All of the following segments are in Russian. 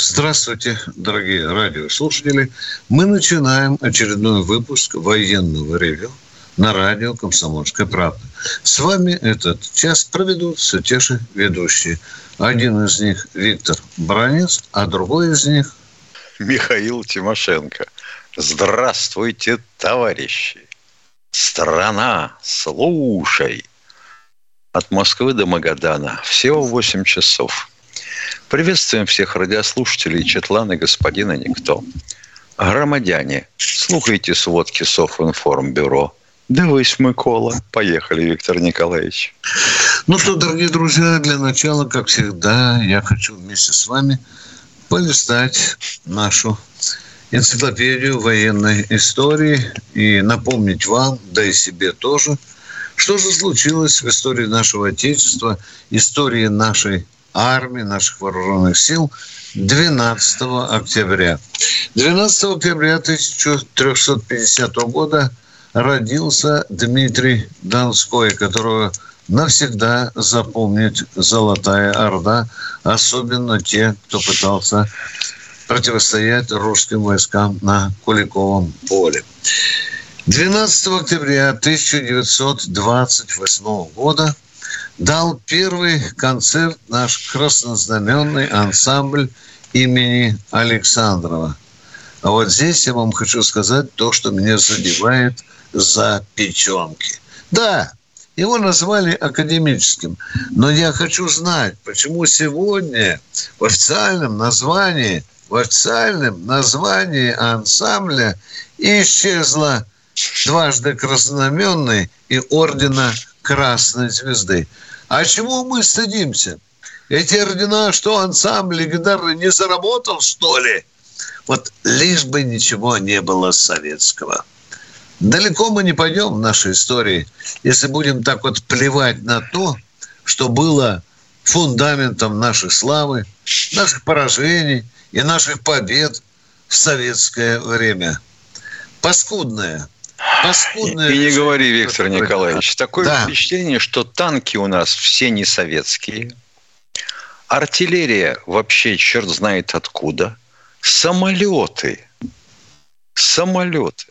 Здравствуйте, дорогие радиослушатели. Мы начинаем очередной выпуск военного ревю на радио «Комсомольская правда». С вами этот час проведут все те же ведущие. Один из них Виктор Бронец, а другой из них... Михаил Тимошенко. Здравствуйте, товарищи. Страна, слушай. От Москвы до Магадана всего 8 часов. Приветствуем всех радиослушателей Четлана господина Никто. Громадяне, слухайте сводки Софинформбюро. Давысь, Микола. Поехали, Виктор Николаевич. Ну что, дорогие друзья, для начала, как всегда, я хочу вместе с вами полистать нашу энциклопедию военной истории и напомнить вам, да и себе тоже, что же случилось в истории нашего Отечества, истории нашей армии, наших вооруженных сил 12 октября. 12 октября 1350 года родился Дмитрий Донской, которого навсегда запомнит Золотая Орда, особенно те, кто пытался противостоять русским войскам на Куликовом поле. 12 октября 1928 года дал первый концерт наш краснознаменный ансамбль имени Александрова. А вот здесь я вам хочу сказать то, что меня задевает за печенки. Да, его назвали академическим, но я хочу знать, почему сегодня в официальном названии, в официальном названии ансамбля исчезла дважды краснознаменный и ордена Красной Звезды. А чему мы стыдимся? Эти ордена, что ансамбль легендарный не заработал, что ли? Вот лишь бы ничего не было советского. Далеко мы не пойдем в нашей истории, если будем так вот плевать на то, что было фундаментом нашей славы, наших поражений и наших побед в советское время. Паскудное, Паскудное и, и не говори, Виктор Николаевич. Такое да. впечатление, что танки у нас все не советские. Артиллерия вообще черт знает откуда. Самолеты. Самолеты.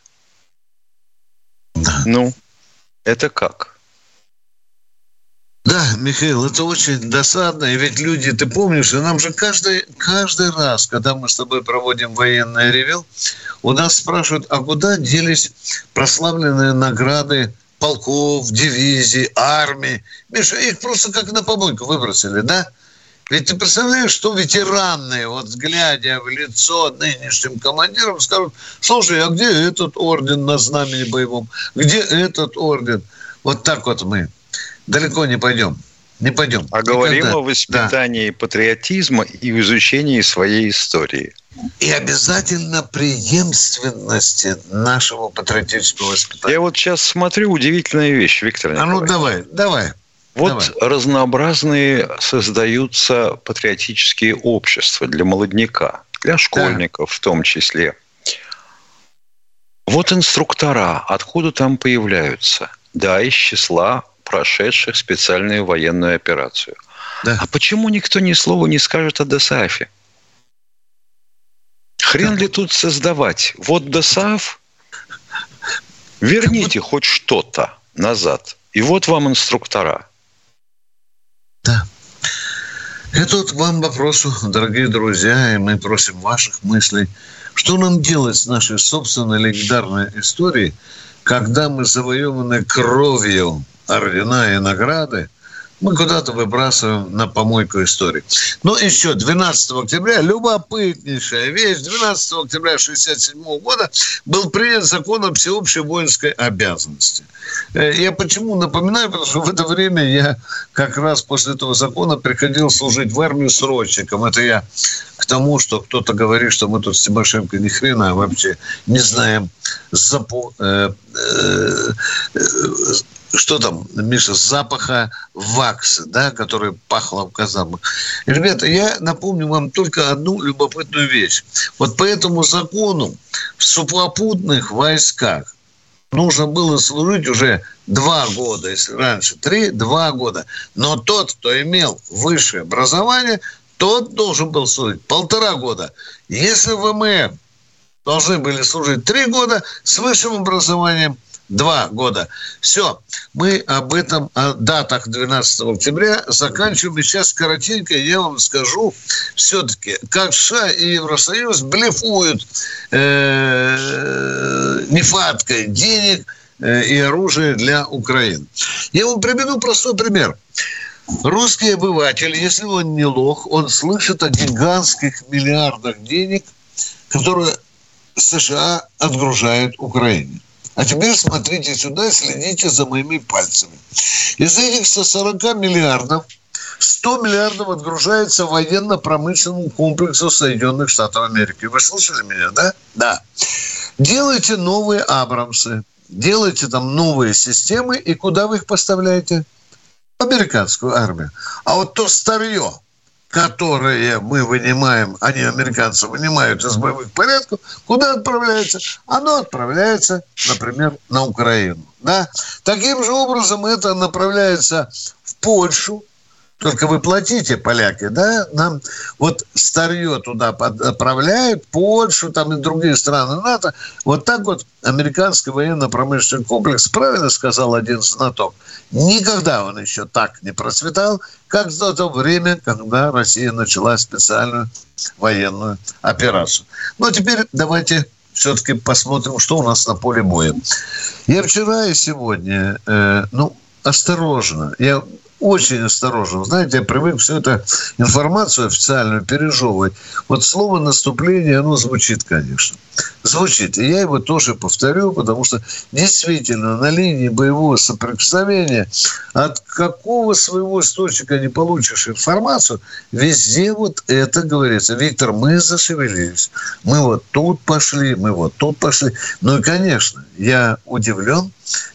Да. Ну, это как? Да, Михаил, это очень досадно. И ведь люди, ты помнишь, нам же каждый, каждый раз, когда мы с тобой проводим военное ревел, у нас спрашивают, а куда делись прославленные награды полков, дивизий, армии? Миша, их просто как на помойку выбросили, да? Ведь ты представляешь, что ветераны, вот глядя в лицо нынешним командирам, скажут, слушай, а где этот орден на знамени боевом? Где этот орден? Вот так вот мы далеко не пойдем. Не пойдем. А Никогда. говорим о воспитании да. патриотизма и изучении своей истории. И обязательно преемственности нашего патриотического воспитания. Я вот сейчас смотрю удивительная вещь, Виктор Николаевич. А ну давай, давай. Вот Давай. разнообразные создаются патриотические общества для молодняка, для школьников да. в том числе. Вот инструктора, откуда там появляются? Да, из числа прошедших специальную военную операцию. Да. А почему никто ни слова не скажет о ДСАФе? Хрен да. ли тут создавать? Вот ДСАФ, верните хоть что-то назад. И вот вам инструктора. Да. Это вот вам вопросу, дорогие друзья, и мы просим ваших мыслей. Что нам делать с нашей собственной легендарной историей, когда мы завоеваны кровью ордена и награды, мы куда-то выбрасываем на помойку истории. Ну, еще 12 октября, любопытнейшая вещь, 12 октября 1967 года был принят закон о всеобщей воинской обязанности. Э, я почему напоминаю, потому что в это время я как раз после этого закона приходил служить в армию срочником. Это я к тому, что кто-то говорит, что мы тут с Тимошенко ни хрена вообще не знаем, запу, э, э, э, что там, Миша, запаха вакса, да, который пахло в казармах. Ребята, я напомню вам только одну любопытную вещь. Вот по этому закону в сухопутных войсках нужно было служить уже два года, если раньше три, два года. Но тот, кто имел высшее образование, тот должен был служить полтора года. Если ВМФ должны были служить три года с высшим образованием, два года. Все, мы об этом, о датах 12 октября заканчиваем. И сейчас коротенько я вам скажу все-таки, как США и Евросоюз блефуют э, нехваткой денег э, и оружия для Украины. Я вам приведу простой пример. Русский обыватель, если он не лох, он слышит о гигантских миллиардах денег, которые США отгружают Украине. А теперь смотрите сюда, следите за моими пальцами. Из этих 140 миллиардов 100 миллиардов отгружается военно-промышленному комплексу Соединенных Штатов Америки. Вы слышали меня, да? Да. Делайте новые Абрамсы, делайте там новые системы, и куда вы их поставляете? Американскую армию. А вот то старье, которые мы вынимаем, они, американцы, вынимают из боевых порядков, куда отправляется? Оно отправляется, например, на Украину. Да? Таким же образом это направляется в Польшу, только вы платите, поляки, да, нам вот старье туда отправляют, Польшу, там и другие страны НАТО. Вот так вот американский военно-промышленный комплекс, правильно сказал один знаток, никогда он еще так не процветал, как в то время, когда Россия начала специальную военную операцию. Ну, а теперь давайте все-таки посмотрим, что у нас на поле боя. Я вчера и сегодня, э, ну, осторожно. Я очень осторожен. Знаете, я привык всю эту информацию официальную пережевывать. Вот слово «наступление», оно звучит, конечно. Звучит. И я его тоже повторю, потому что действительно на линии боевого соприкосновения от какого своего источника не получишь информацию, везде вот это говорится. Виктор, мы зашевелились. Мы вот тут пошли, мы вот тут пошли. Ну и, конечно, я удивлен,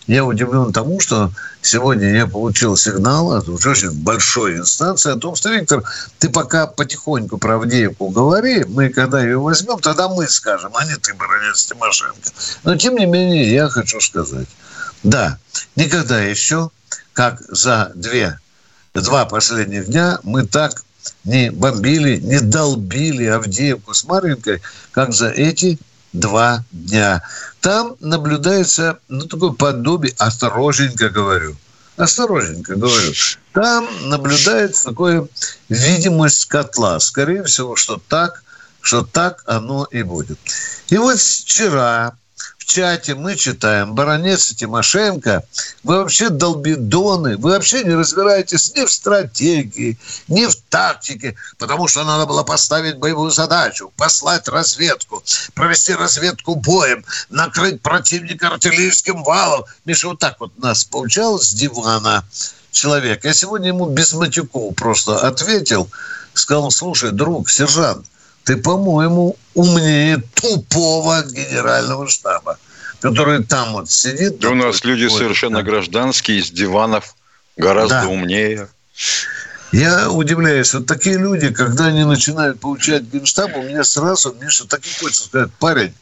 я удивлен тому, что сегодня я получил сигнал от очень большой инстанции о том, что, Виктор, ты пока потихоньку про Авдеевку говори, мы когда ее возьмем, тогда мы скажем, а не ты, баронец Тимошенко. Но, тем не менее, я хочу сказать, да, никогда еще, как за две, два последних дня, мы так не бомбили, не долбили Авдеевку с Маринкой, как за эти два дня. Там наблюдается, ну, такое подобие, осторожненько говорю, осторожненько говорю, там наблюдается такое видимость котла. Скорее всего, что так, что так оно и будет. И вот вчера в чате мы читаем, баронец Тимошенко, вы вообще долбидоны, вы вообще не разбираетесь ни в стратегии, ни в тактике, потому что надо было поставить боевую задачу, послать разведку, провести разведку боем, накрыть противника артиллерийским валом. Миша, вот так вот нас получалось с дивана человек. Я сегодня ему без матюков просто ответил, сказал, слушай, друг, сержант, ты, по-моему, умнее тупого генерального штаба, который там вот сидит. Да у нас люди вот, совершенно да. гражданские, из диванов, гораздо да. умнее. Я удивляюсь, вот такие люди, когда они начинают получать генштаб, у меня сразу, Миша, так и хочется сказать, парень,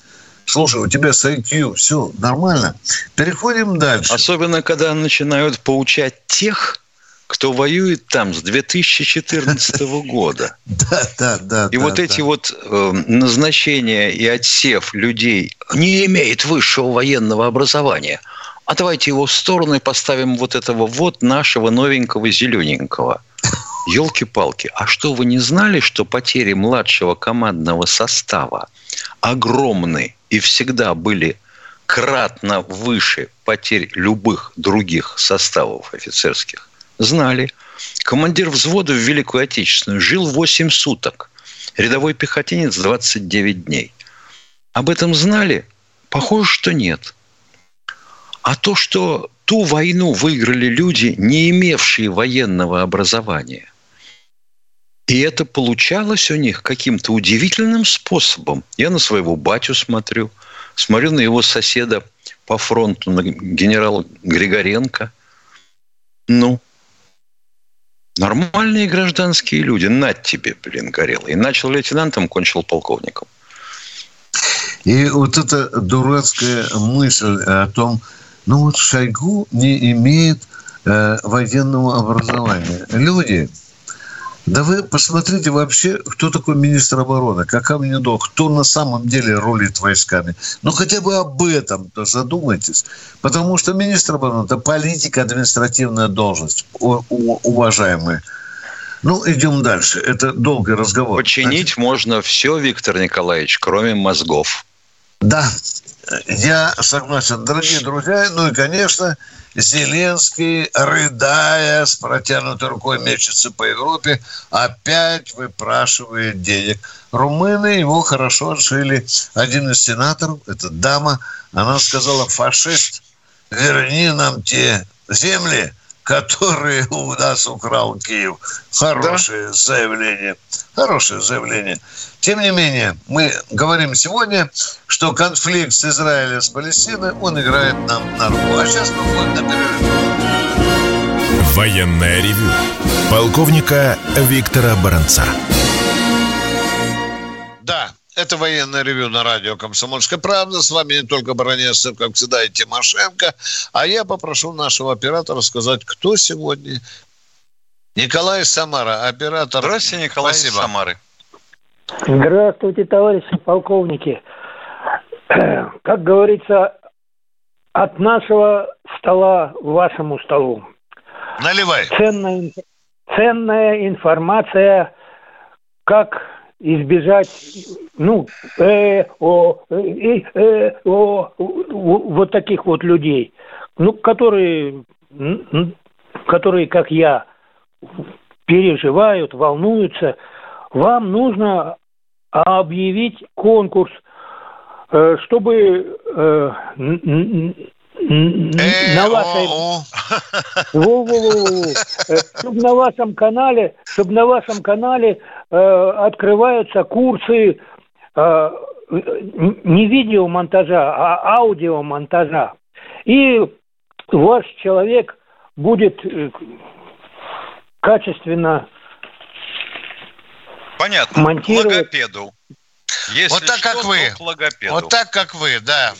слушай, у тебя с IQ, все нормально. Переходим дальше. Особенно, когда начинают поучать тех, кто воюет там с 2014 года. Да, да, да. И вот эти вот э, назначения и отсев людей не имеет высшего военного образования. А давайте его в сторону и поставим вот этого вот нашего новенького зелененького. Елки-палки, а что вы не знали, что потери младшего командного состава огромны и всегда были кратно выше потерь любых других составов офицерских? Знали. Командир взвода в Великую Отечественную жил 8 суток. Рядовой пехотинец 29 дней. Об этом знали? Похоже, что нет. А то, что ту войну выиграли люди, не имевшие военного образования, И это получалось у них каким-то удивительным способом. Я на своего батю смотрю, смотрю на его соседа по фронту, на генерала Григоренко. Ну, нормальные гражданские люди. Над тебе, блин, горело. И начал лейтенантом, кончил полковником. И вот эта дурацкая мысль о том, ну вот Шойгу не имеет э, военного образования. Люди, да вы посмотрите вообще, кто такой министр обороны, какая мне до, кто на самом деле рулит войсками. Ну, хотя бы об этом-то задумайтесь. Потому что министр обороны – это политика, административная должность, уважаемые. Ну, идем дальше. Это долгий разговор. Починить Значит, можно все, Виктор Николаевич, кроме мозгов. Да, я согласен, дорогие друзья. Ну и, конечно, Зеленский, рыдая, с протянутой рукой мечется по Европе, опять выпрашивает денег. Румыны его хорошо отшили. Один из сенаторов, это дама, она сказала, фашист, верни нам те земли, которые у нас украл Киев. Хорошее да? заявление. Хорошее заявление. Тем не менее, мы говорим сегодня, что конфликт с Израилем, с Палестиной, он играет нам на руку. А сейчас мы будем на перерыв. Ревю. Полковника Виктора Баранца. Да, это военное ревю на радио «Комсомольская правда». С вами не только Баранец, как всегда, и Тимошенко. А я попрошу нашего оператора сказать, кто сегодня. Николай Самара, оператор. Здравствуйте, Николай Спасибо. Самары. Здравствуйте, товарищи полковники. Как говорится, от нашего стола к вашему столу. Наливай. Ценная, ценная информация, как избежать, ну, э, о, э, э, о, вот таких вот людей, ну, которые, которые, как я, переживают, волнуются. Вам нужно объявить конкурс, э, чтобы э, на вашей... Чтобы на вашем канале, чтобы на вашем канале э, открываются курсы э, не видеомонтажа, а аудиомонтажа. И ваш человек будет э, качественно Понятно. монтировать. Логопеду. Если вот так что, как вы. Вот так как вы, да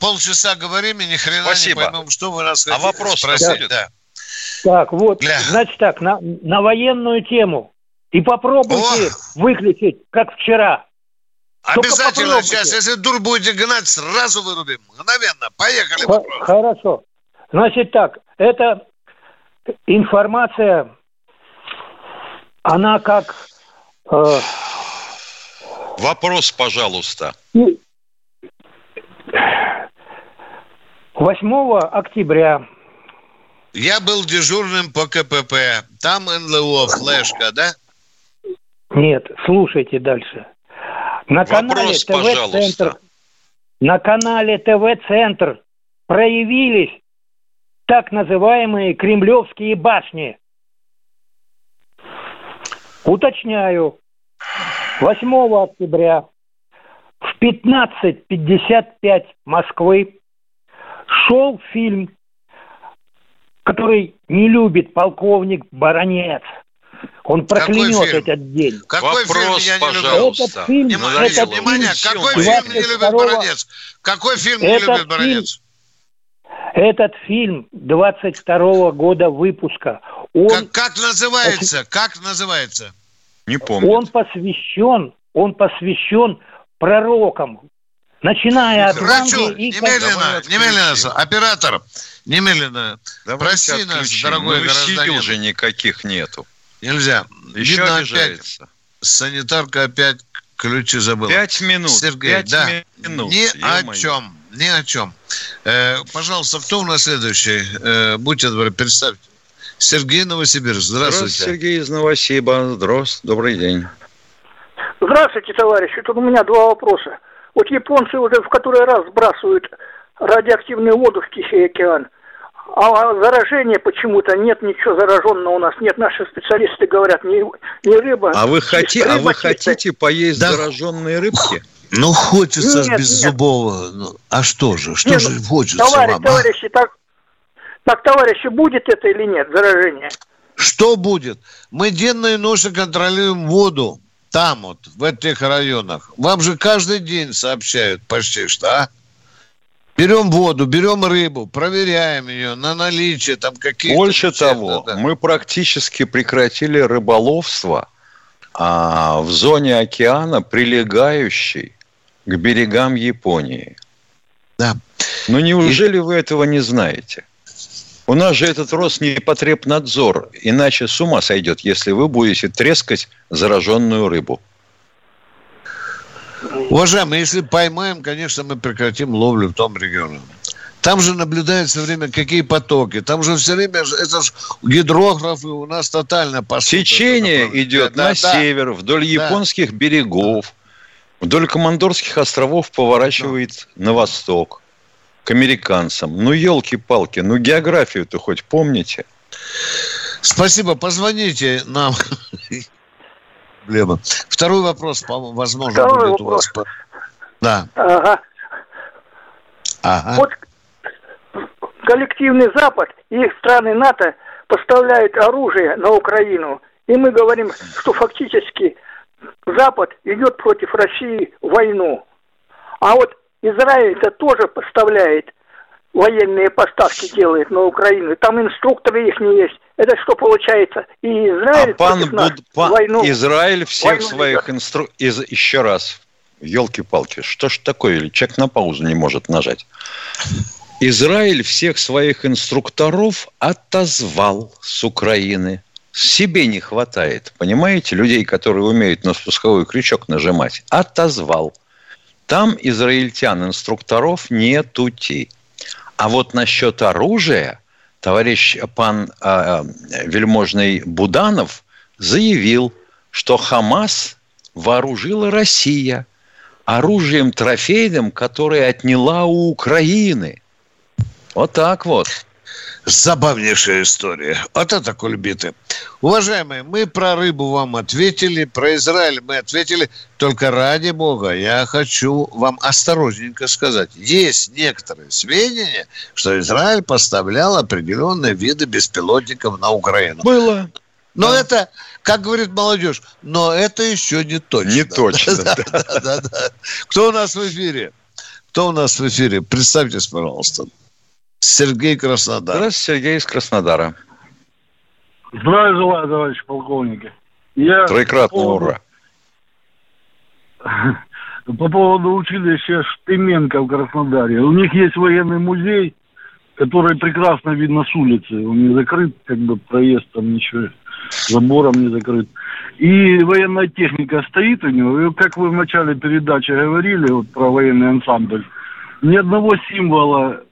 полчаса говорим и ни хрена Спасибо. не поймем, что вы нас а хотите А вопрос спросили. Да. Так, вот, Бля. значит так, на, на военную тему. И попробуйте О! выключить, как вчера. Обязательно сейчас, если дур будете гнать, сразу вырубим. Мгновенно. Поехали. Х- хорошо. Значит так, это информация, она как... Э, Вопрос, пожалуйста. 8 октября. Я был дежурным по КПП. Там НЛО, флешка, да? Нет, слушайте дальше. На канале ТВ-центр на канале ТВ-центр проявились так называемые кремлевские башни. Уточняю. 8 октября в 15.55 Москвы шел фильм, который не любит полковник Баронец. Он проклянет этот день. Какой Вопрос, фильм я не люблю? Этот фильм, внимание, этот внимание, фильм, какой фильм не любит Баронец? Какой фильм не любит Баронец? Этот фильм 22 -го года выпуска. Он, как, как называется? Как называется? Не помню. Он посвящен, он посвящен пророкам, Начиная от Врачу, и немедленно, немедленно, оператор, немедленно, Давайте проси нас, дорогой ну, гражданин. уже никаких нету. Нельзя. Еще Видно, обижается. опять санитарка опять ключи забыла. Пять минут. Сергей, пять да. минут. Ни о чем. Ни о чем. Э, пожалуйста, кто у нас следующий? Э, будьте добры, представьте. Сергей Новосибирск. Здравствуйте. Здравствуйте, Сергей из Новосиба. Здравствуйте, добрый день. Здравствуйте, товарищи. Тут у меня два вопроса. Вот японцы уже в который раз сбрасывают радиоактивную воду в Тихий океан. а заражения почему-то нет ничего зараженного у нас нет. Наши специалисты говорят, не, не рыба. А вы, хоти, а вы хотите поесть да. зараженные рыбки? Ну, хочется нет, без нет. зубового. Ну, а что же? Что нет, же ну, хочется товарищ, вам? А? Товарищи, так, так, товарищи, будет это или нет, заражение? Что будет? Мы денно и ночью контролируем воду. Там вот, в этих районах. Вам же каждый день сообщают почти что, а? Берем воду, берем рыбу, проверяем ее на наличие там каких-то... Больше того, да. мы практически прекратили рыболовство а, в зоне океана, прилегающей к берегам Японии. Да. Но ну, неужели И... вы этого не знаете? У нас же этот Роснепотребнадзор, иначе с ума сойдет, если вы будете трескать зараженную рыбу. Уважаемые, если поймаем, конечно, мы прекратим ловлю в том регионе. Там же наблюдается время, какие потоки. Там же все время, это же гидрографы у нас тотально пасут. Течение идет да, на да, север, вдоль да. японских берегов, вдоль Командорских островов поворачивает да. на восток, к американцам. Ну, елки-палки, ну, географию-то хоть помните? Спасибо, позвоните нам проблема. Второй вопрос, возможно, Второй будет вопрос. у вас. Да. Ага. Ага. Вот коллективный Запад и страны НАТО поставляют оружие на Украину. И мы говорим, что фактически Запад идет против России войну. А вот Израиль это тоже поставляет военные поставки делает на Украину. Там инструкторы их не есть. Это что получается? И Израиль а пан, нас буд, пан, войну, Израиль всех войну своих инструкторов... Из... Еще раз. Елки-палки, что ж такое? Или человек на паузу не может нажать. Израиль всех своих инструкторов отозвал с Украины. Себе не хватает, понимаете, людей, которые умеют на спусковой крючок нажимать. Отозвал. Там израильтян, инструкторов нетути. А вот насчет оружия товарищ пан э, вельможный Буданов заявил, что Хамас вооружила Россия оружием трофейным, которое отняла у Украины. Вот так вот. Забавнейшая история. Вот это кульбиты. Уважаемые, мы про рыбу вам ответили, про Израиль мы ответили. Только ради бога, я хочу вам осторожненько сказать. Есть некоторые сведения, что Израиль поставлял определенные виды беспилотников на Украину. Было. Но да. это, как говорит молодежь, но это еще не точно. Не точно. Да, да, да, да. Кто у нас в эфире? Кто у нас в эфире? Представьтесь, пожалуйста. Сергей Краснодар. Здравствуйте, Сергей из Краснодара. Здравия желаю, товарищи полковники. Я Троекратно по поводу... ура. По поводу училища Штыменко в Краснодаре. У них есть военный музей, который прекрасно видно с улицы. Он не закрыт, как бы проезд там ничего, забором не закрыт. И военная техника стоит у него. И как вы в начале передачи говорили вот, про военный ансамбль, ни одного символа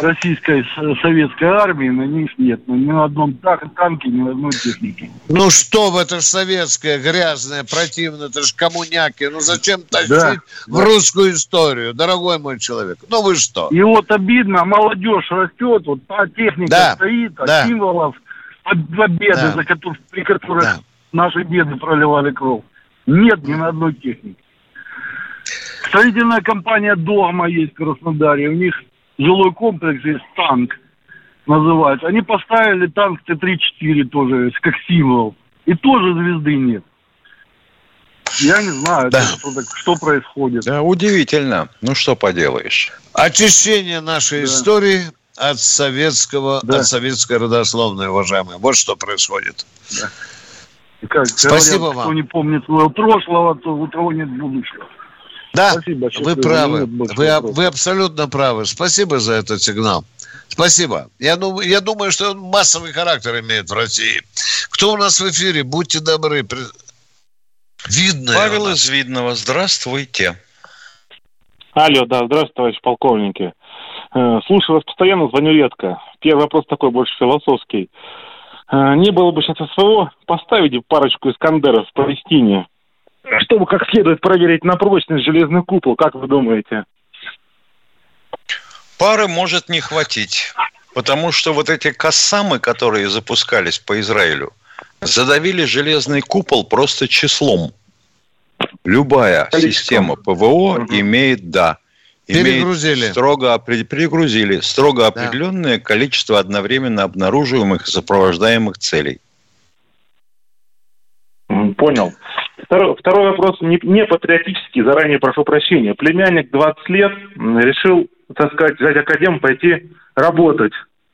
российской советской армии на них нет. Ни на одном танке, ни на одной технике. Ну что в это же советское, грязное, противное, это же коммуняки. Ну зачем тащить да, в да. русскую историю, дорогой мой человек? Ну вы что? И вот обидно, молодежь растет, вот та техника да, стоит, а да. символов победы, да. за которых, при которых да. наши деды проливали кровь. Нет ни на одной технике. Строительная компания «Догма» есть в Краснодаре. У них жилой комплекс есть танк, называется. Они поставили танк Т-34 тоже, как символ. И тоже звезды нет. Я не знаю, да. что, что происходит. Да, удивительно. Ну, что поделаешь. Очищение нашей да. истории от советского, да. от советской родословной, уважаемые. Вот что происходит. Да. как, Спасибо говорят, вам. Кто не помнит своего прошлого, то у того нет будущего. Да, Спасибо, вы правы. Вы, вы абсолютно правы. Спасибо за этот сигнал. Спасибо. Я, ну, я думаю, что он массовый характер имеет в России. Кто у нас в эфире? Будьте добры. Видно. Павел из Видного. Здравствуйте. Алло, да, здравствуйте, товарищ полковники. Э, слушаю вас постоянно, звоню редко. Первый вопрос такой, больше философский. Э, не было бы сейчас СВО, поставить парочку Искандеров в Палестине чтобы как следует проверить на прочность железный купол, как вы думаете? Пары может не хватить. Потому что вот эти кассамы, которые запускались по Израилю, задавили железный купол просто числом. Любая Количеством. система ПВО угу. имеет, да, Перегрузили. строго, перегрузили строго да. определенное количество одновременно обнаруживаемых и сопровождаемых целей. Понял. Второй, второй вопрос не, не патриотический, заранее прошу прощения. Племянник 20 лет решил, так сказать, взять академ, пойти работать.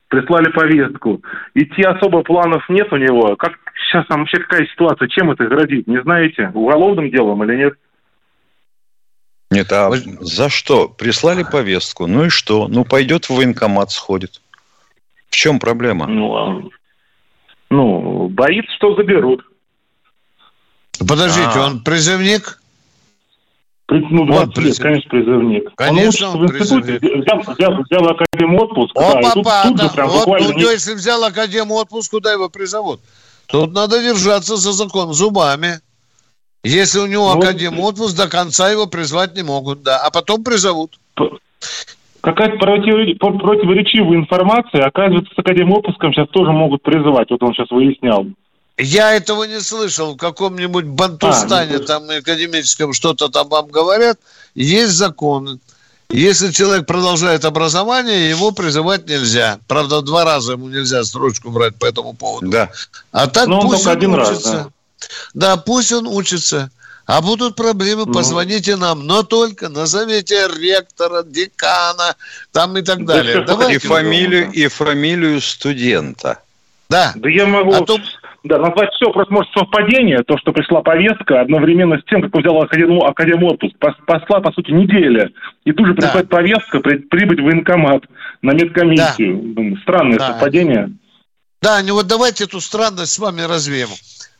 Прислали повестку. Идти особо планов нет у него. Как сейчас там вообще какая ситуация? Чем это грозит? Не знаете? Уголовным делом или нет? Нет, а за что? Прислали повестку, ну и что? Ну, пойдет в военкомат, сходит. В чем проблема? Ну, а... ну боится, что заберут. Подождите, а. он призывник? Ну, 20 он лет, конечно, призывник. Конечно, он, он в институте взял, взял, взял академ отпуск. О, да, папа, тут, тут же прям вот, буквально... Ну, если взял академ отпуск, куда его призовут? Тут надо держаться за закон зубами. Если у него ну, академ отпуск, до конца его призвать не могут, да. А потом призовут. Какая-то противоречивая информация. Оказывается, с академ отпуском сейчас тоже могут призывать. Вот он сейчас выяснял. Я этого не слышал. В каком-нибудь Бантустане, а, ну, там академическом что-то там вам говорят. Есть законы. Если человек продолжает образование, его призывать нельзя. Правда, два раза ему нельзя строчку брать по этому поводу. Да. А так Но пусть он, он один учится. Раз, да. да, пусть он учится. А будут проблемы, ну. позвоните нам, но только назовите ректора, декана, там и так далее. Да, и фамилию, и фамилию студента. Да. Да я могу... А то да, назвать все просто может совпадение, то, что пришла повестка одновременно с тем, как он взял академ, академ отпуск. Посла, по сути, неделя. И тут же прислать да. повестка, при, прибыть в военкомат на медкомиссию. Да. Странное да. совпадение. Да, ну вот давайте эту странность с вами развеем.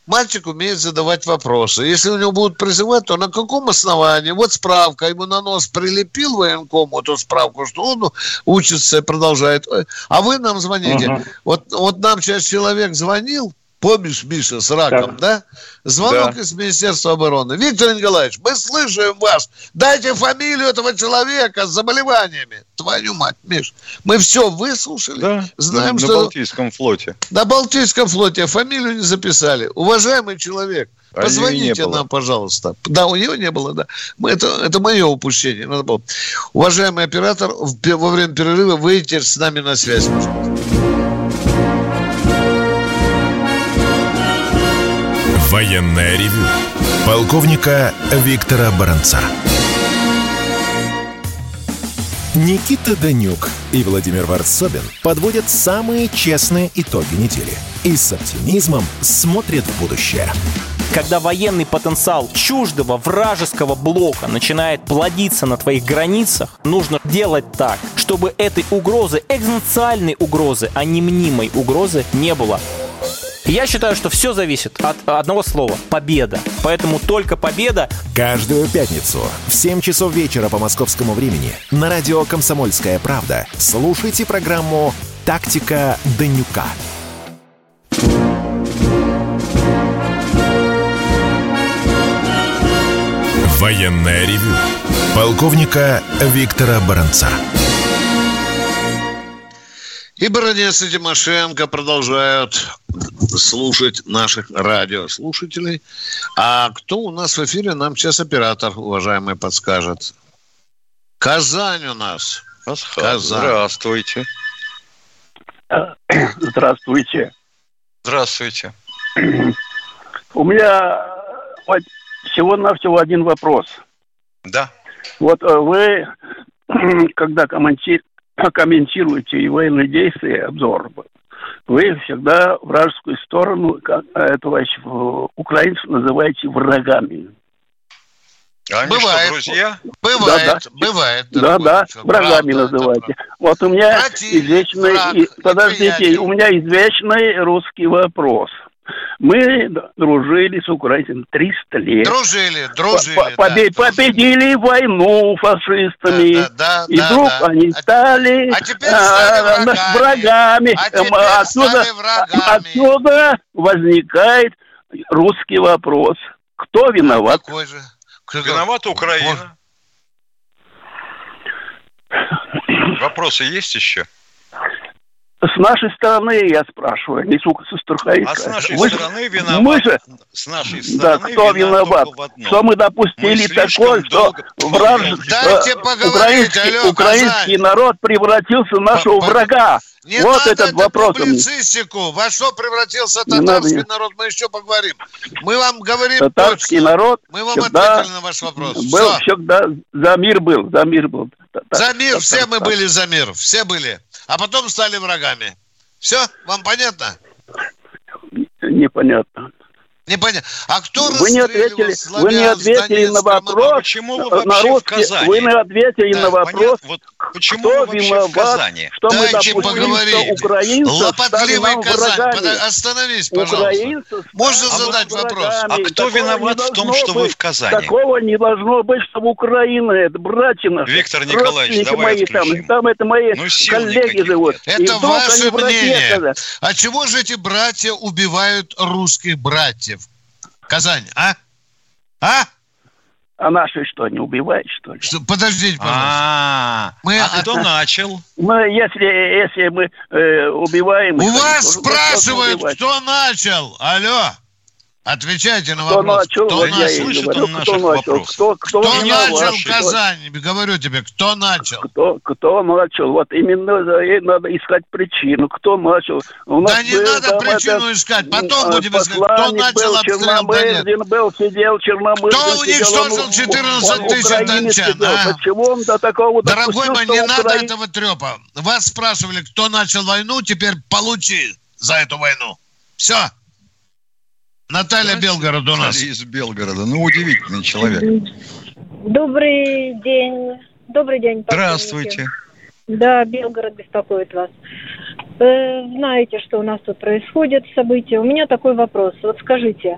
Мальчик умеет задавать вопросы. Если у него будут призывать, то на каком основании? Вот справка, ему на нос прилепил военком эту справку, что он учится и продолжает. А вы нам звоните. Uh-huh. Вот, вот нам сейчас человек звонил, Помнишь, Миша, с раком, да? да? Звонок да. из Министерства обороны. Виктор Николаевич, мы слышим вас. Дайте фамилию этого человека с заболеваниями. Твою мать, Миш. Мы все выслушали. Да, знаем, на, что... На Балтийском флоте. На Балтийском флоте. Фамилию не записали. Уважаемый человек, а позвоните нам, пожалуйста. Да, у него не было, да. Мы, это, это мое упущение. Надо было. Уважаемый оператор, во время перерыва выйдите с нами на связь, пожалуйста. Военное ревю полковника Виктора Баранца. Никита Данюк и Владимир Варсобин подводят самые честные итоги недели и с оптимизмом смотрят в будущее. Когда военный потенциал чуждого вражеского блока начинает плодиться на твоих границах, нужно делать так, чтобы этой угрозы, экзистенциальной угрозы, а не мнимой угрозы не было. Я считаю, что все зависит от одного слова – победа. Поэтому только победа. Каждую пятницу в 7 часов вечера по московскому времени на радио «Комсомольская правда» слушайте программу «Тактика Данюка». Военное ревю полковника Виктора Баранца. И Баранец и Тимошенко продолжают слушать наших радиослушателей. А кто у нас в эфире, нам сейчас оператор, уважаемый, подскажет. Казань у нас. Асхат, Казань. Здравствуйте. Здравствуйте. Здравствуйте. У меня всего-навсего один вопрос. Да. Вот э, вы, когда комментируете комментируете военные действия, обзор, вы всегда вражескую сторону, как это украинцев называете врагами. Они бывает, что, друзья? Бывает, да, да. бывает. Да, да, врагами правда, называйте. Вот у меня Против, извечный, враг, подождите, у меня извечный русский вопрос – мы дружили с украинцами 300 лет. Дружили, дружили. Побед, да, победили войну фашистами. Да, да, и да, вдруг да. они а стали, а теперь стали врагами. врагами. А теперь отсюда, стали врагами. отсюда возникает русский вопрос. Кто виноват? Какой же? Кто виновата Украина. Вопросы есть еще? С нашей стороны, я спрашиваю, не сука со А с нашей мы стороны виноват. Мы же, с нашей стороны да, кто виноват? Что мы допустили мы такое, что враж... Дайте украинский, алло, украинский народ превратился в нашего врага. Не вот надо этот вопрос. публицистику. Во что превратился татарский надо... народ, мы еще поговорим. Мы вам говорим Татарский точно. народ Мы вам ответили на ваш вопрос. Был все. всегда за мир был, за мир был. За мир, все мы были за мир, все были. А потом стали врагами. Все, вам понятно? Непонятно. Непонятно. А кто вы не ответили, вы не ответили на вопрос. А почему вы вообще на русский, в Казани? Вы не ответили да, на вопрос. Вот почему кто вы вообще в Казани? Что Дайте мы что украинцы Лопотливый Казань. Остановись, пожалуйста. Можно а задать вопрос? А кто Такого виноват в том, что вы в Казани? Такого не должно быть, чтобы Украина, это братья наши. Виктор Николаевич, давай мои, там, там это мои ну, коллеги живут. Это ваше мнение. А чего же эти братья убивают русских братьев? Казань, а? А? А наши что, не убивают, что ли? Что, подождите, пожалуйста. А, мы, а кто начал? Мы, если, если мы э, убиваем... У вас спрашивают, кто начал. Алло. Отвечайте на вопрос. Начал, кто начал? Слышит говорю, он кто начал? Кто, кто, кто начал Казань? Говорю тебе, кто начал? Кто, кто начал? Вот именно надо искать причину. Кто начал? У нас да не надо причину это, искать. Потом будем искать. Кто начал обстрел? Да был, сидел, Чернобыль. Кто уничтожил 14 тысяч дончан? А? Почему он до такого Дорогой мой, не надо этого трепа. Вас спрашивали, кто начал войну, теперь получи за эту войну. Все. Наталья Белгород у нас. Из Белгорода. Ну, удивительный человек. Добрый день. Добрый день. Здравствуйте. Да, Белгород беспокоит вас. Э, знаете, что у нас тут происходит, события. У меня такой вопрос. Вот скажите,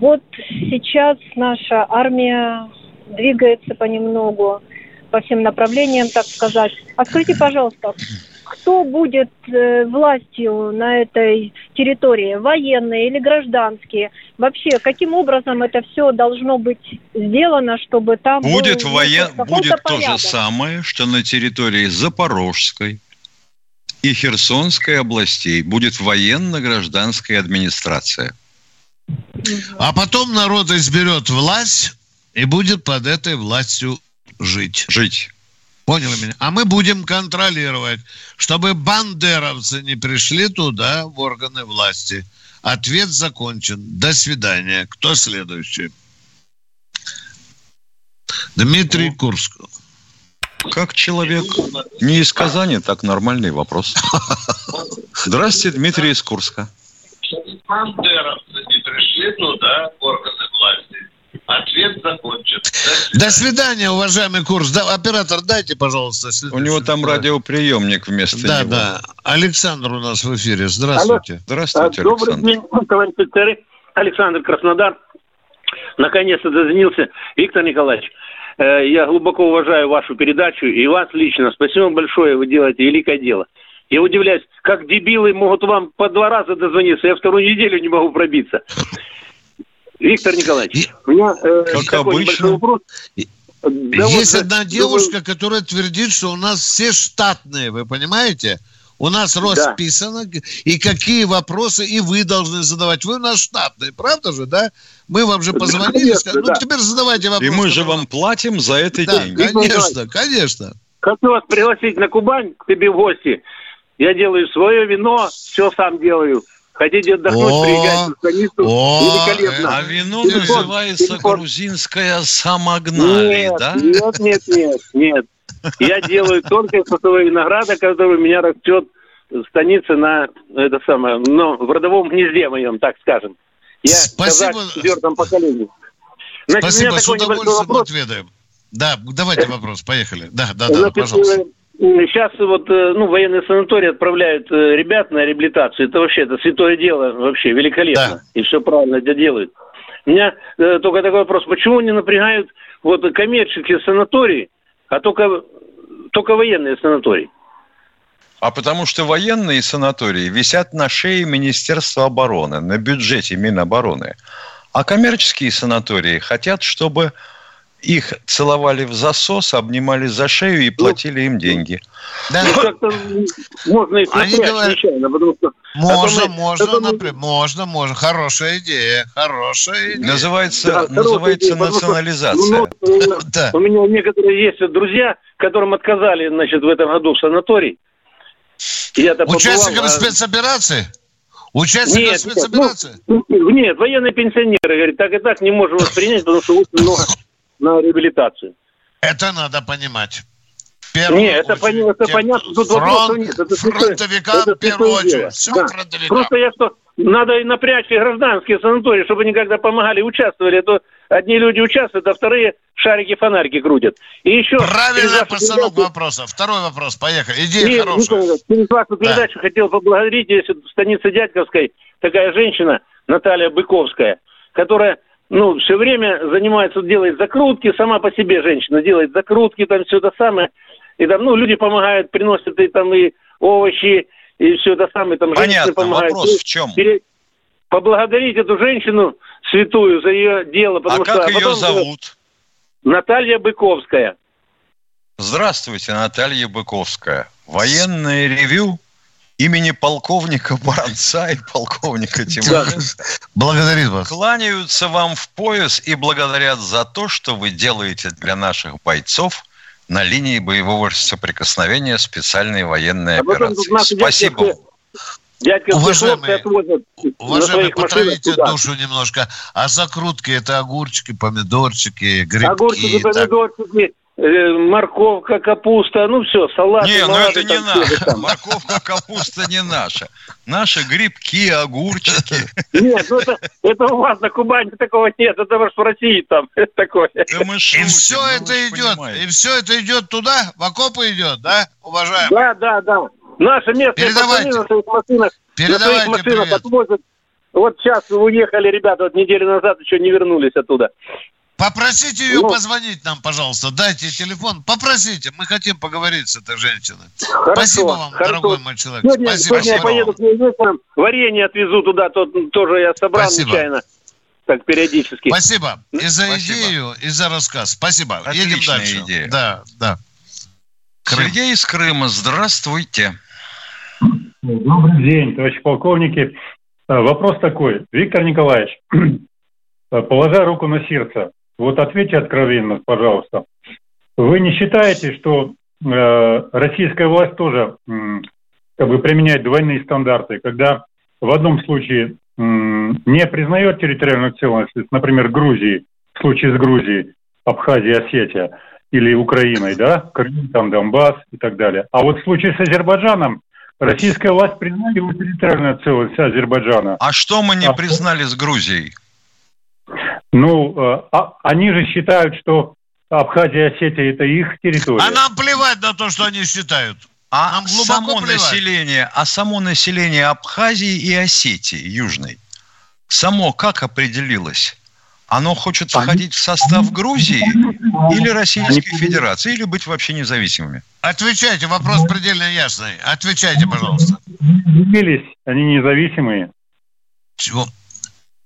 вот сейчас наша армия двигается понемногу по всем направлениям, так сказать. Скажите, пожалуйста, кто будет э, властью на этой территории, военные или гражданские? Вообще, каким образом это все должно быть сделано, чтобы там будет был, воен... будет то же самое, что на территории Запорожской и Херсонской областей будет военно-гражданская администрация. А потом народ изберет власть и будет под этой властью жить. Жить. Поняли меня? А мы будем контролировать, чтобы бандеровцы не пришли туда, в органы власти. Ответ закончен. До свидания. Кто следующий? Дмитрий ну, Курск. Как человек не из Казани, так нормальный вопрос. Здравствуйте, Дмитрий из Курска. Бандеровцы не пришли туда, в органы. Ответ закончен. До свидания, уважаемый курс. Да, оператор, дайте, пожалуйста. У него там радиоприемник вместо да, него. Да, да. Александр у нас в эфире. Здравствуйте. Алло. Здравствуйте, а, Добрый день, товарищ офицеры. Александр Краснодар. Наконец-то дозвонился. Виктор Николаевич, э, я глубоко уважаю вашу передачу и вас лично. Спасибо большое, вы делаете великое дело. Я удивляюсь, как дебилы могут вам по два раза дозвониться. Я вторую неделю не могу пробиться. Виктор Николаевич, у меня э, как такой обычно. вопрос. Да Есть вот, одна девушка, вы... которая твердит, что у нас все штатные, вы понимаете? У нас расписано, да. и какие вопросы и вы должны задавать. Вы у нас штатные, правда же, да? Мы вам же позвонили, конечно, сказали, ну да. теперь задавайте вопросы. И мы же вам платим за это да, деньги. конечно, конечно. Хочу вас пригласить на Кубань к тебе в гости. Я делаю свое вино, все сам делаю. Хотите отдохнуть, о, приезжайте в станицу. Великолепно. А вино телефон, называется телефон. грузинская самогналия, нет, да? Нет, нет, нет, нет. Я делаю только из винограда, который у меня растет в станице на это самое, ну, в родовом гнезде моем, так скажем. Я Спасибо. казак в четвертом поколении. Значит, Спасибо, с удовольствием отведаем. Да, давайте вопрос, поехали. Да, да, да, Значит, пожалуйста. Сейчас вот, э, ну, военные санатории отправляют э, ребят на реабилитацию. Это вообще, это святое дело вообще, великолепно. Да. И все правильно это делают. У меня э, только такой вопрос. Почему не напрягают вот коммерческие санатории, а только, только военные санатории? А потому что военные санатории висят на шее Министерства обороны, на бюджете Минобороны. А коммерческие санатории хотят, чтобы их целовали в засос, обнимали за шею и платили им деньги. Да. Ну, можно их Они говорят... нечаянно, потому что... Можно, можно, это... например, можно, можно. Хорошая идея, хорошая идея. Называется, да, называется идея, национализация. Что, ну, да. У меня некоторые есть друзья, которым отказали, значит, в этом году в санаторий. Участникам побывал, а спецоперации? Участникам нет, спецоперации? Нет, ну, нет, военные пенсионеры, говорят, так и так не можем воспринять, потому что очень много на реабилитацию. Это надо понимать. Нет, это, пон, это понятно, тут фронт, нет. Это фронтовикам это в первую очередь. Все да. Просто я что, надо и напрячь и гражданские санатории, чтобы они когда помогали, участвовали. А то одни люди участвуют, а вторые шарики-фонарики крутят. И еще... Правильная постановка передачу... вопроса. Второй вопрос, поехали. Идея и, хорошая. Ну, через вашу передачу да. хотел поблагодарить, если в станице Дядьковской такая женщина, Наталья Быковская, которая ну, все время занимается, делает закрутки, сама по себе женщина делает закрутки, там все это самое. И там, ну, люди помогают, приносят и там и овощи, и все это самое, там Понятно, помогают. вопрос в чем? Поблагодарить эту женщину святую за ее дело. Потому а что, как а ее зовут? Наталья Быковская. Здравствуйте, Наталья Быковская. Военное ревю имени полковника Баранца и полковника Тимошенко. Благодарю вас. Кланяются вам в пояс и благодарят за то, что вы делаете для наших бойцов на линии боевого соприкосновения специальной военной а операции. Спасибо. Дядька уважаемые, уважаемые потравите душу немножко. А закрутки это огурчики, помидорчики, грибки. Огурчики, помидорчики, морковка, капуста, ну все, салат. Не, ну это не наше. Морковка, капуста не наша. Наши грибки, огурчики. Нет, ну это, это у вас на Кубани такого нет, это в России там такое. Да мы шутим, и все ну, это идет, понимаете. и все это идет туда, в окопы идет, да, уважаемый? Да, да, да. Наши местные Передавайте. пацаны на своих машинах, Передавайте на своих машинах привет. отвозят. Вот сейчас уехали ребята, вот неделю назад еще не вернулись оттуда. Попросите ее ну, позвонить нам, пожалуйста. Дайте телефон. Попросите. Мы хотим поговорить с этой женщиной. Хорошо, Спасибо вам, хорошо. дорогой мой человек. Сегодня, Спасибо. Сегодня я поеду к вечером. Варенье отвезу туда. То, тоже я собрал Спасибо. нечаянно. Так, периодически. Спасибо. И за Спасибо. идею, и за рассказ. Спасибо. Отличная Едем дальше. идея. Да, да. Крым. Сергей из Крыма, здравствуйте. Добрый день, товарищи полковники. Э, вопрос такой. Виктор Николаевич, положа руку на сердце, вот ответьте откровенно, пожалуйста. Вы не считаете, что э, российская власть тоже э, как бы применяет двойные стандарты, когда в одном случае э, не признает территориальную целостность, например, Грузии, в случае с Грузией, Абхазия, Осетия, или Украиной, да, Крым, там, Донбасс и так далее. А вот в случае с Азербайджаном российская власть признает территориальную целостность Азербайджана. А что мы не а признали с Грузией? Ну, э, а, они же считают, что Абхазия и Осетия это их территория. А нам плевать на то, что они считают. А нам само плевать. население, а само население Абхазии и Осетии Южной, само как определилось? Оно хочет входить в состав Грузии или Российской Федерации, или быть вообще независимыми? Отвечайте, вопрос предельно ясный. Отвечайте, пожалуйста. Они независимые. Чего?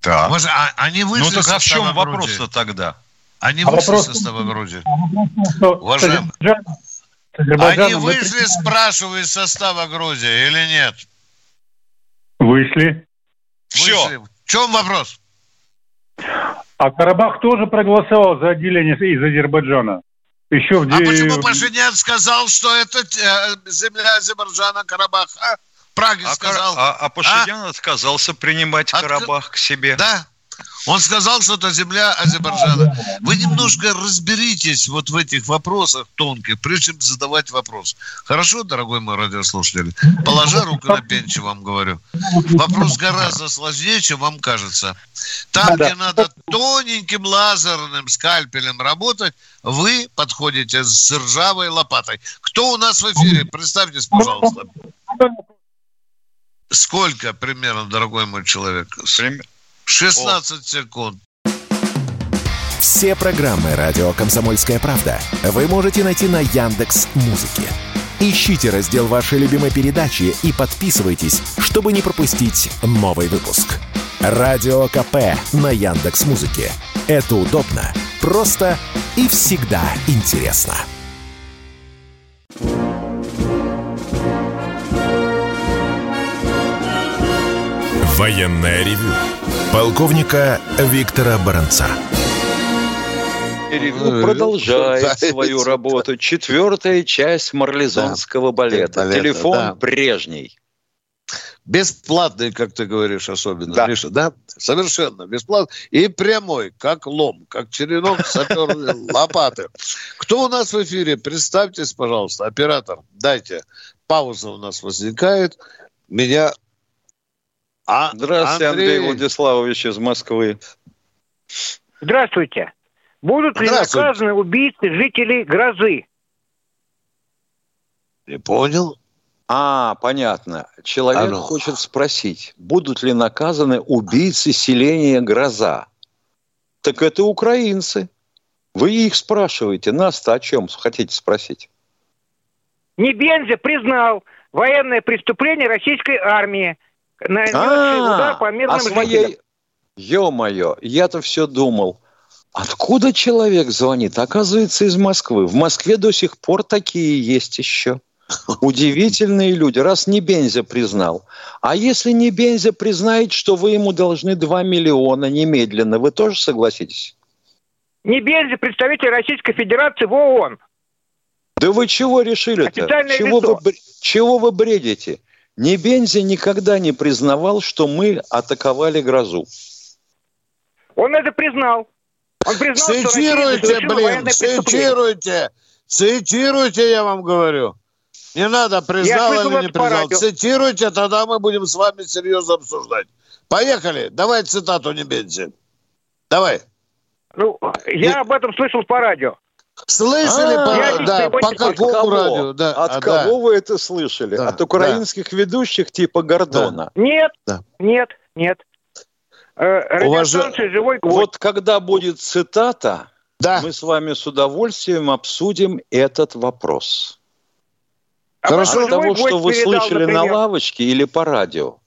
Так. Может, а, они вышли ну так а в чем вопрос-то тогда? Они а вышли вопрос... с состава Грузии. Уважаемые. Они вышли, спрашиваю, из состава Грузии или нет? Вышли. Все. В чем вопрос? А Карабах тоже проголосовал за отделение из Азербайджана. Еще в... А почему Пашинян сказал, что это э, земля Азербайджана, Карабаха? Праге а, сказал. А, а Пашинян а? отказался принимать От... Карабах к себе. Да. Он сказал, что это земля Азербайджана. Вы немножко разберитесь вот в этих вопросах тонких, прежде чем задавать вопрос. Хорошо, дорогой мой радиослушатель? Положа руку на бенч, вам говорю. Вопрос гораздо сложнее, чем вам кажется. Там, где надо тоненьким лазерным скальпелем работать, вы подходите с ржавой лопатой. Кто у нас в эфире? Представьтесь, пожалуйста. Сколько примерно, дорогой мой человек? 16 секунд. Все программы радио Комсомольская правда вы можете найти на Яндекс Музыке. Ищите раздел вашей любимой передачи и подписывайтесь, чтобы не пропустить новый выпуск. Радио КП на Яндекс Музыке. Это удобно, просто и всегда интересно. Военное ревю полковника Виктора Баранца. Ревю продолжает свою работу. Четвертая часть марлезонского балета. балета. Телефон да. прежний. Бесплатный, как ты говоришь, особенно, да. Миша, да? Совершенно бесплатный. И прямой, как лом, как черенок саперной лопаты. Кто у нас в эфире? Представьтесь, пожалуйста, оператор. Дайте. Пауза у нас возникает. Меня... А, Здравствуйте, Андрей... Андрей Владиславович из Москвы. Здравствуйте. Будут ли наказаны убийцы жителей Грозы? Не понял. А, понятно. Человек Оно. хочет спросить, будут ли наказаны убийцы селения Гроза? Так это украинцы. Вы их спрашиваете. Нас-то о чем хотите спросить? Небензя признал военное преступление российской армии, нанесший а, удар по мирным а своей... Ё-моё, я-то все думал. Откуда человек звонит? Оказывается, из Москвы. В Москве до сих пор такие есть еще. Удивительные люди. Раз не Бензя признал. А если не Бензя признает, что вы ему должны 2 миллиона немедленно, вы тоже согласитесь? Не Бензя, представитель Российской Федерации в ООН. Да вы чего решили-то? Чего вы, чего вы бредите? Не Бензи никогда не признавал, что мы атаковали грозу. Он это признал. Он признал, цитируйте, что блин, цитируйте. Цитируйте, я вам говорю. Не надо, признал или не признал. Цитируйте, тогда мы будем с вами серьезно обсуждать. Поехали. Давай цитату не бензи. Давай. Ну, я и... об этом слышал по радио. Слышали а, по, да, по какому кого? радио? Да, От а, кого да. вы это слышали? Да, От украинских да. ведущих типа Гордона? Да. Нет, да. нет, нет. Э, Уваж... живой гвоздь. Вот когда будет цитата, да. мы с вами с удовольствием обсудим этот вопрос. Хорошо. От того, что вы слышали например. на лавочке или по радио.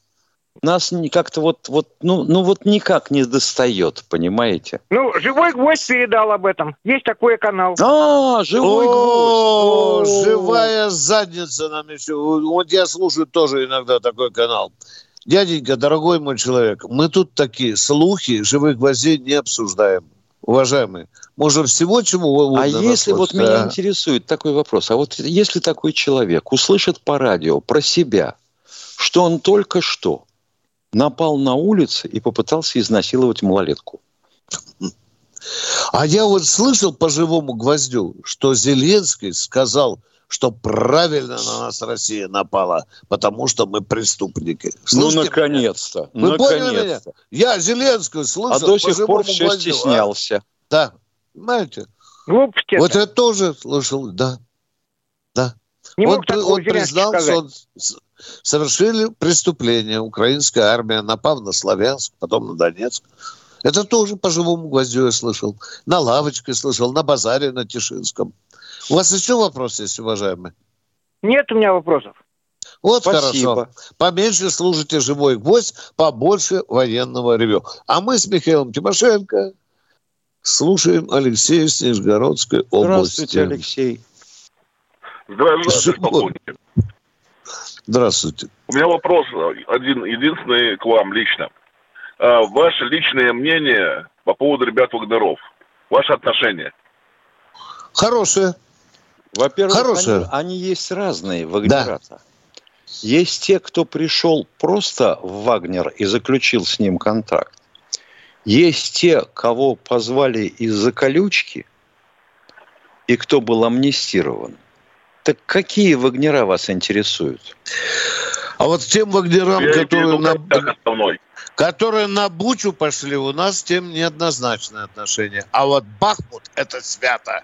Нас как-то вот, вот, ну, ну вот никак не достает, понимаете? Ну, живой гвоздь передал об этом. Есть такой канал. А, живой О, гвоздь. Живая задница нам еще. Вот я слушаю тоже иногда такой канал. Дяденька, дорогой мой человек, мы тут такие слухи живых гвоздей не обсуждаем уважаемые. Можно всего чему угодно. А если вот меня интересует такой вопрос, а вот если такой человек услышит по радио про себя, что он только что напал на улице и попытался изнасиловать малолетку. А я вот слышал по живому гвоздю, что Зеленский сказал, что правильно на нас Россия напала, потому что мы преступники. Ну, Слушайте ну, наконец-то. Вы поняли меня? Я Зеленского слышал. А до сих пор все гвоздю, а? стеснялся. А? Да, понимаете? Глупости вот я тоже слышал, да. Не он, он признал, что он совершили преступление. Украинская армия, напав на Славянск, потом на Донецк. Это тоже по живому гвоздю я слышал. На лавочке слышал, на базаре на Тишинском. У вас еще вопрос есть, уважаемый? Нет у меня вопросов. Вот Спасибо. хорошо. Поменьше слушайте «Живой гвоздь», побольше военного ревю. А мы с Михаилом Тимошенко слушаем Алексея с Нижегородской области. Здравствуйте, Алексей. Здравствуйте, полковник. Здравствуйте. У меня вопрос один, единственный к вам лично. А, ваше личное мнение по поводу ребят Вагнеров. Ваше отношение. Хорошее. Во-первых, Хорошее. Они, они есть разные вагнерата. Да. Есть те, кто пришел просто в Вагнер и заключил с ним контракт. Есть те, кого позвали из-за колючки, и кто был амнистирован. Так какие вагнера вас интересуют? А вот тем вагнерам, Я которые на, которые на Бучу пошли, у нас тем неоднозначное отношение. А вот Бахмут – это свято.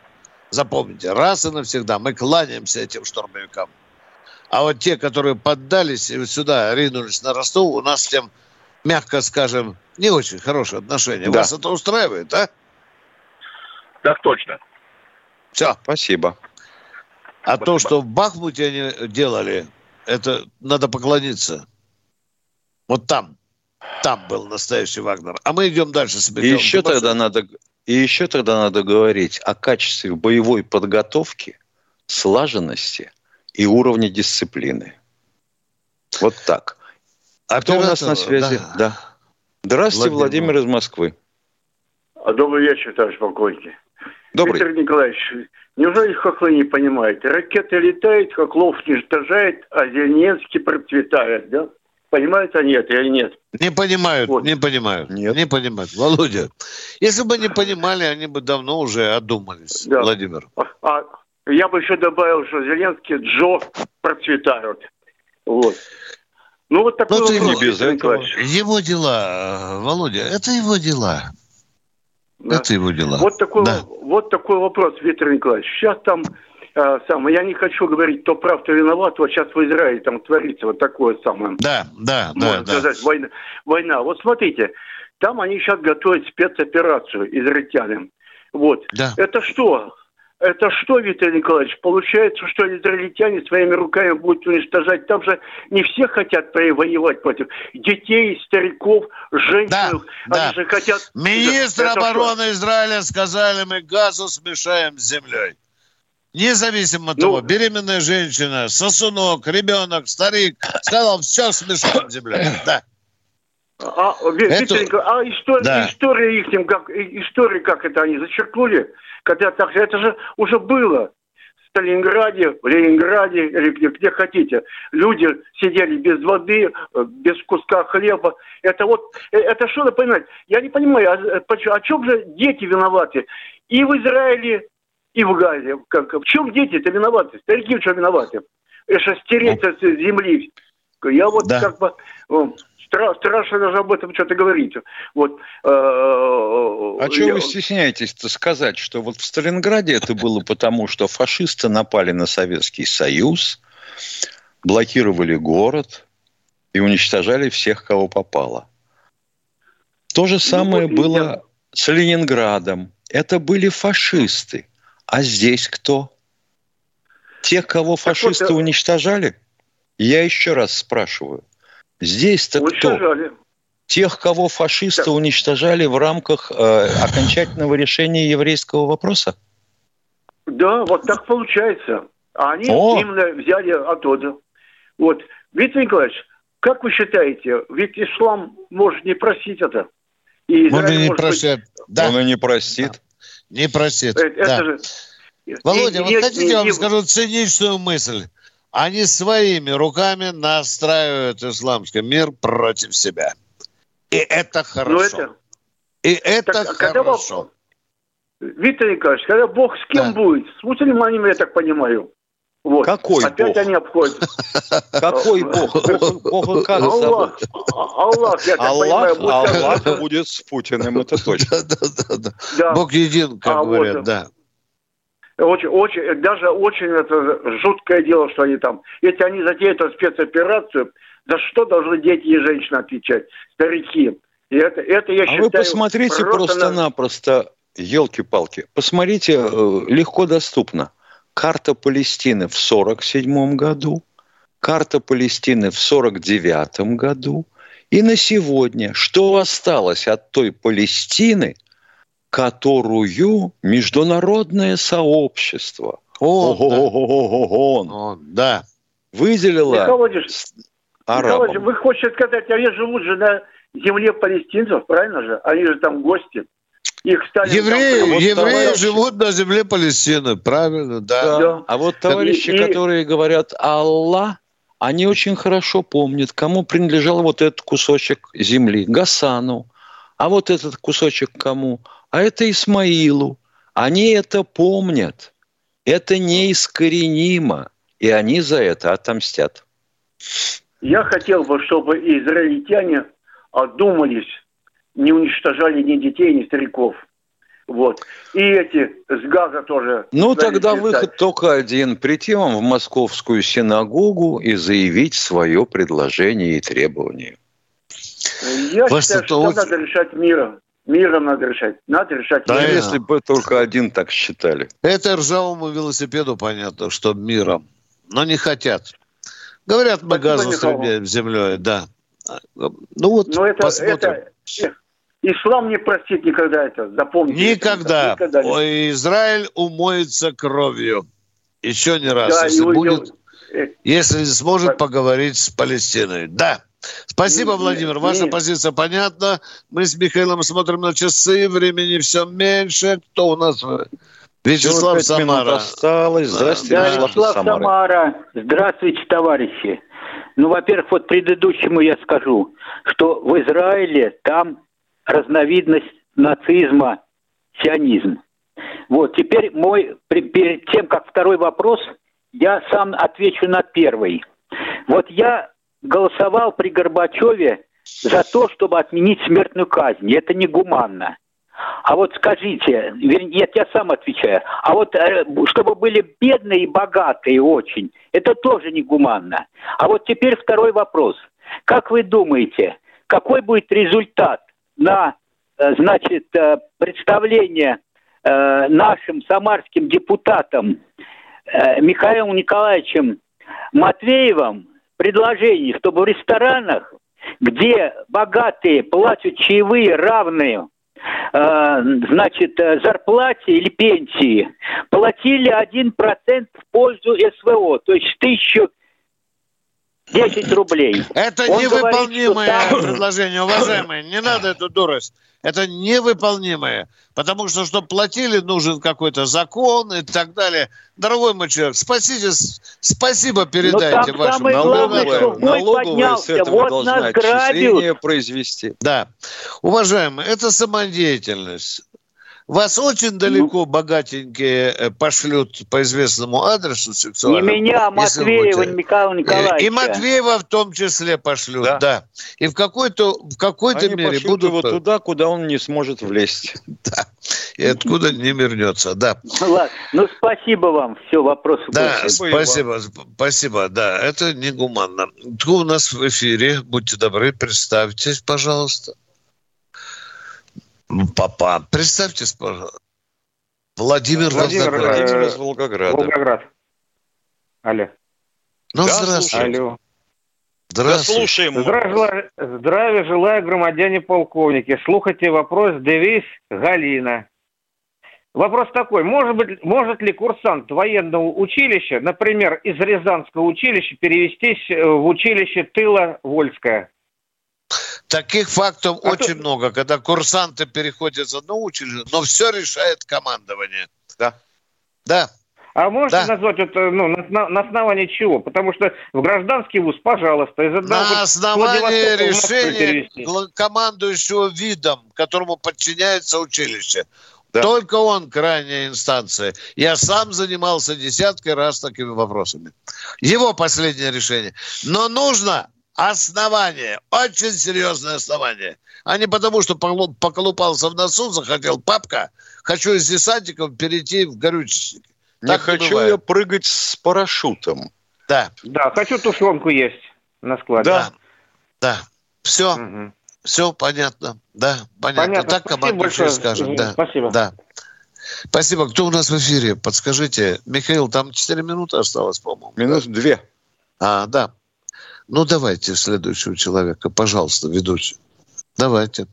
Запомните, раз и навсегда мы кланяемся этим штурмовикам. А вот те, которые поддались и сюда ринулись на Ростов, у нас с тем, мягко скажем, не очень хорошие отношения. Да. Вас это устраивает, а? Так точно. Все. Спасибо. А то, что в Бахмуте они делали, это надо поклониться. Вот там. Там был настоящий Вагнер. А мы идем дальше. И еще тогда надо И еще тогда надо говорить о качестве боевой подготовки, слаженности и уровне дисциплины. Вот так. А кто у нас на связи? Да. да. Здравствуйте, Владимир. Владимир из Москвы. А добрый вечер, товарищ полковник. Добрый. Виктор Николаевич, неужели хохлы не понимаете? Ракеты летают, хохлов уничтожает, а Зеленский процветает, да? Понимают они это или нет? Не понимают, вот. не понимают. Нет. Не понимают. Володя, если бы они понимали, они бы давно уже одумались, да. Владимир. А, а я бы еще добавил, что Зеленский Джо процветают. Вот. Ну, вот такой ну, вопрос, не без этого. Его дела, Володя, это его дела. Да. Это его дела. Вот такой, да. вот такой вопрос, Виктор Николаевич. Сейчас там а, самое, я не хочу говорить, кто прав, кто виноват. Вот сейчас в Израиле там творится вот такое самое. Да, да, можно да. сказать, да. Война, война. Вот смотрите, там они сейчас готовят спецоперацию израильтянам. Вот. Да. Это что? Это что, Виталий Николаевич? Получается, что израильтяне своими руками будут уничтожать. Там же не все хотят воевать против детей, стариков, женщин. Да, Они да. же хотят... Министр это обороны что? Израиля сказали, мы газу смешаем с землей. Независимо от ну, того, беременная женщина, сосунок, ребенок, старик, сказал, все смешаем с землей. Да. А, это... а история, да. история их, как, история, как это они зачеркнули? Когда так это же уже было. В Сталинграде, в Ленинграде, или где, где хотите. Люди сидели без воды, э, без куска хлеба. Это вот, э, это что надо понимать? Я не понимаю, а, почему, о чем же дети виноваты? И в Израиле, и в Газе. Как, в чем дети-то виноваты? Старики в чем виноваты? Это стереть ну. с земли. Я вот да. как бы страшно даже об этом что-то говорить. Вот, э, а чего вы стесняетесь-то сказать, что вот в Сталинграде это было потому, что фашисты напали на Советский Союз, блокировали город и уничтожали всех, кого попало. То же ну самое ну, вот было я... с Ленинградом. Это были фашисты. А здесь кто? Тех, кого фашисты вот, уничтожали? Я еще раз спрашиваю – Здесь-то кто? Тех, кого фашисты да. уничтожали в рамках э, окончательного решения еврейского вопроса? Да, вот так получается. А они О! именно взяли оттуда. Вот. Виктор Николаевич, как вы считаете, ведь ислам может не просить это? И Он и не просит. Быть... Да. Он и не простит. Да. Не простит. Это, да. это же... Володя, и, вот и, хотите, я вам и... скажу циничную мысль? Они своими руками настраивают исламский мир против себя. И это хорошо. это... И это так, а хорошо. Когда, Виктор Николаевич, когда Бог с кем да. будет? С мусульманами, я так понимаю. Вот. Какой Опять Бог? они обходят. Какой Бог? Бог как Аллах, Аллах, я так понимаю. Аллах будет с Путиным, это точно. Бог един, как а говорят, да. Очень, очень, даже очень это жуткое дело, что они там. Если они затеют эту спецоперацию, за что должны дети и женщины отвечать? Старики. И это, это я а считаю... вы посмотрите просто-напросто, елки-палки, посмотрите, э, легко доступно. Карта Палестины в 47 году, карта Палестины в 49 году, и на сегодня, что осталось от той Палестины – которую международное сообщество ООН, да. выделило арабам. вы хотите сказать, они живут же на земле палестинцев, правильно же? Они же там гости. Их стали евреи там, вот евреи товарищи... живут на земле Палестины, правильно, да. да. А вот товарищи, и... которые говорят Аллах, они очень хорошо помнят, кому принадлежал вот этот кусочек земли. Гасану. А вот этот кусочек кому? А это Исмаилу. Они это помнят. Это неискоренимо. И они за это отомстят. Я хотел бы, чтобы израильтяне одумались, не уничтожали ни детей, ни стариков. Вот. И эти с газа тоже. Ну, тогда летать. выход только один. Прийти вам в московскую синагогу и заявить свое предложение и требование. Я Просто считаю, что вот... надо решать миром миром надо решать. Надо решать да, миром. если бы только один так считали. Это ржавому велосипеду понятно, что миром. Но не хотят. Говорят, мы газу сравняем с землей, да. Ну вот, Но это, посмотрим. Это, ислам не простит никогда это. Запомните. Никогда. никогда. Ой, Израиль умоется кровью. Еще не раз, да, если будет, э, если сможет поговорить с Палестиной. Да. Спасибо, нет, Владимир. Ваша нет. позиция понятна. Мы с Михаилом смотрим на часы. Времени все меньше. Кто у нас? Вячеслав Самара. Осталось. Здравствуйте, да, Вячеслав, Вячеслав Самара. Самара. Здравствуйте, товарищи. Ну, во-первых, вот предыдущему я скажу, что в Израиле там разновидность нацизма, сионизм. Вот, теперь мой, перед тем, как второй вопрос, я сам отвечу на первый. Вот я голосовал при Горбачеве за то, чтобы отменить смертную казнь. Это негуманно. А вот скажите, нет, я сам отвечаю, а вот э, чтобы были бедные и богатые очень, это тоже негуманно. А вот теперь второй вопрос. Как вы думаете, какой будет результат на, э, значит, э, представление нашим самарским депутатам Михаилом Николаевичем Матвеевым предложений, чтобы в ресторанах, где богатые платят чаевые равные Э, значит, э, зарплате или пенсии платили 1% в пользу СВО, то есть тысячу 10 рублей. Это Он невыполнимое говорит, там... предложение, уважаемые. Не надо эту дурость. Это невыполнимое. Потому что, чтобы платили, нужен какой-то закон и так далее. Дорогой мой человек, спасите, спасибо передайте вашему налоговой. Налоговая с этого вот должна отчисление произвести. Да. Уважаемые, это самодеятельность. Вас очень ну. далеко ну, богатенькие э, пошлют по известному адресу сексуально. Не меня, а Матвеева, Михаила Николаевича. И Матвеева в том числе пошлют, да. да. И в какой-то в какой-то мере будут... его туда, куда он не сможет влезть. Да. И откуда не вернется, да. Ну ладно, ну спасибо вам, все, вопросы. Да, спасибо, спасибо, да, это негуманно. Кто у нас в эфире? Будьте добры, представьтесь, пожалуйста. Папа, представьтесь, пожалуйста. Владимир, Владимир, Владимир из Волгограда. Волгоград. Алло. Ну, да, здравствуйте. Алло. Здравствуйте. Да, слушаем. Здравия, здравия желаю, громадяне полковники. Слухайте вопрос девиз Галина. Вопрос такой, может, быть, может ли курсант военного училища, например, из Рязанского училища, перевестись в училище тыла Вольское? Таких фактов а очень то... много, когда курсанты переходят из одного училища, но все решает командование. Да. Да. А можете да. назвать это ну, на, на основании чего? Потому что в гражданский вуз, пожалуйста, из одного... На основании решения командующего видом, которому подчиняется училище. Да. Только он крайняя инстанция. Я сам занимался десяткой раз такими вопросами. Его последнее решение. Но нужно Основание, очень серьезное основание. А не потому, что поколупался в носу, захотел папка, хочу из десантиков перейти в горючечник. Не так хочу я прыгать с парашютом. Да. Да, хочу тушенку есть на складе. Да, да. Все, угу. все понятно. Да, понятно. понятно. Так команда скажет. Да. Спасибо. Да. Спасибо. Кто у нас в эфире? Подскажите. Михаил, там 4 минуты осталось, по-моему. Минут две. А, да. Ну, давайте следующего человека, пожалуйста, ведущий. Давайте.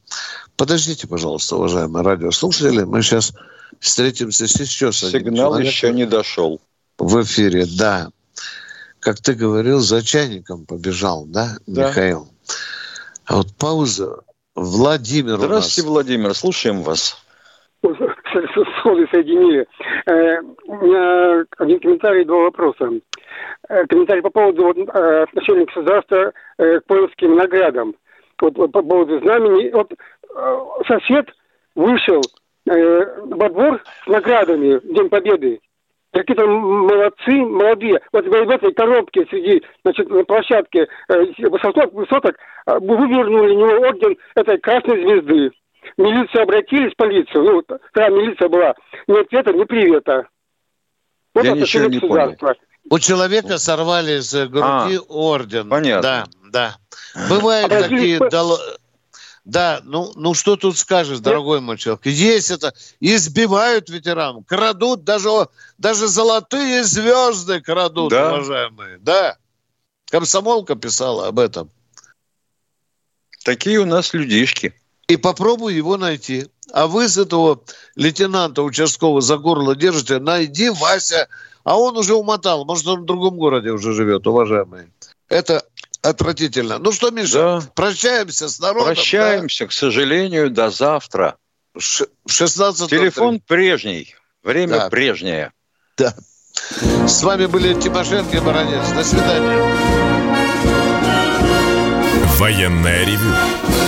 Подождите, пожалуйста, уважаемые радиослушатели. Мы сейчас встретимся еще с одним Сигнал еще не дошел. В эфире, да. Как ты говорил, за чайником побежал, да, да. Михаил? А вот пауза. Владимир Здравствуйте, нас. Владимир. Слушаем вас. Слово соединили. Э, у меня один комментарий, два вопроса. Э, комментарий по поводу вот, э, отношения государства э, к польским наградам. Вот, вот по поводу знамени. Вот сосед вышел э, во двор с наградами в День Победы. Какие-то молодцы, молодые. Вот в этой коробке среди, значит, на площадке э, высоток, высоток вывернули у него орден этой красной звезды. Милиция обратились, в полицию, ну, когда милиция была, ни ответа, ни привета. Вот Я ничего не понял. У человека сорвали с груди а, орден. Понятно. Да, да. Бывают а такие... Дол... Да, ну, ну что тут скажешь, дорогой мой человек? Есть это. Избивают ветеран, крадут, даже, даже золотые звезды крадут, да? уважаемые. Да. Комсомолка писала об этом. Такие у нас людишки. И попробуй его найти. А вы с этого лейтенанта участкового за горло держите, найди Вася, а он уже умотал, может, он в другом городе уже живет, уважаемые. Это отвратительно. Ну что, Миша, да. прощаемся с народом. Прощаемся, да? к сожалению, до завтра. Ш 16 Телефон прежний, время да. прежнее. Да. С вами были Тимошенко и Баранец. До свидания. Военная ревю.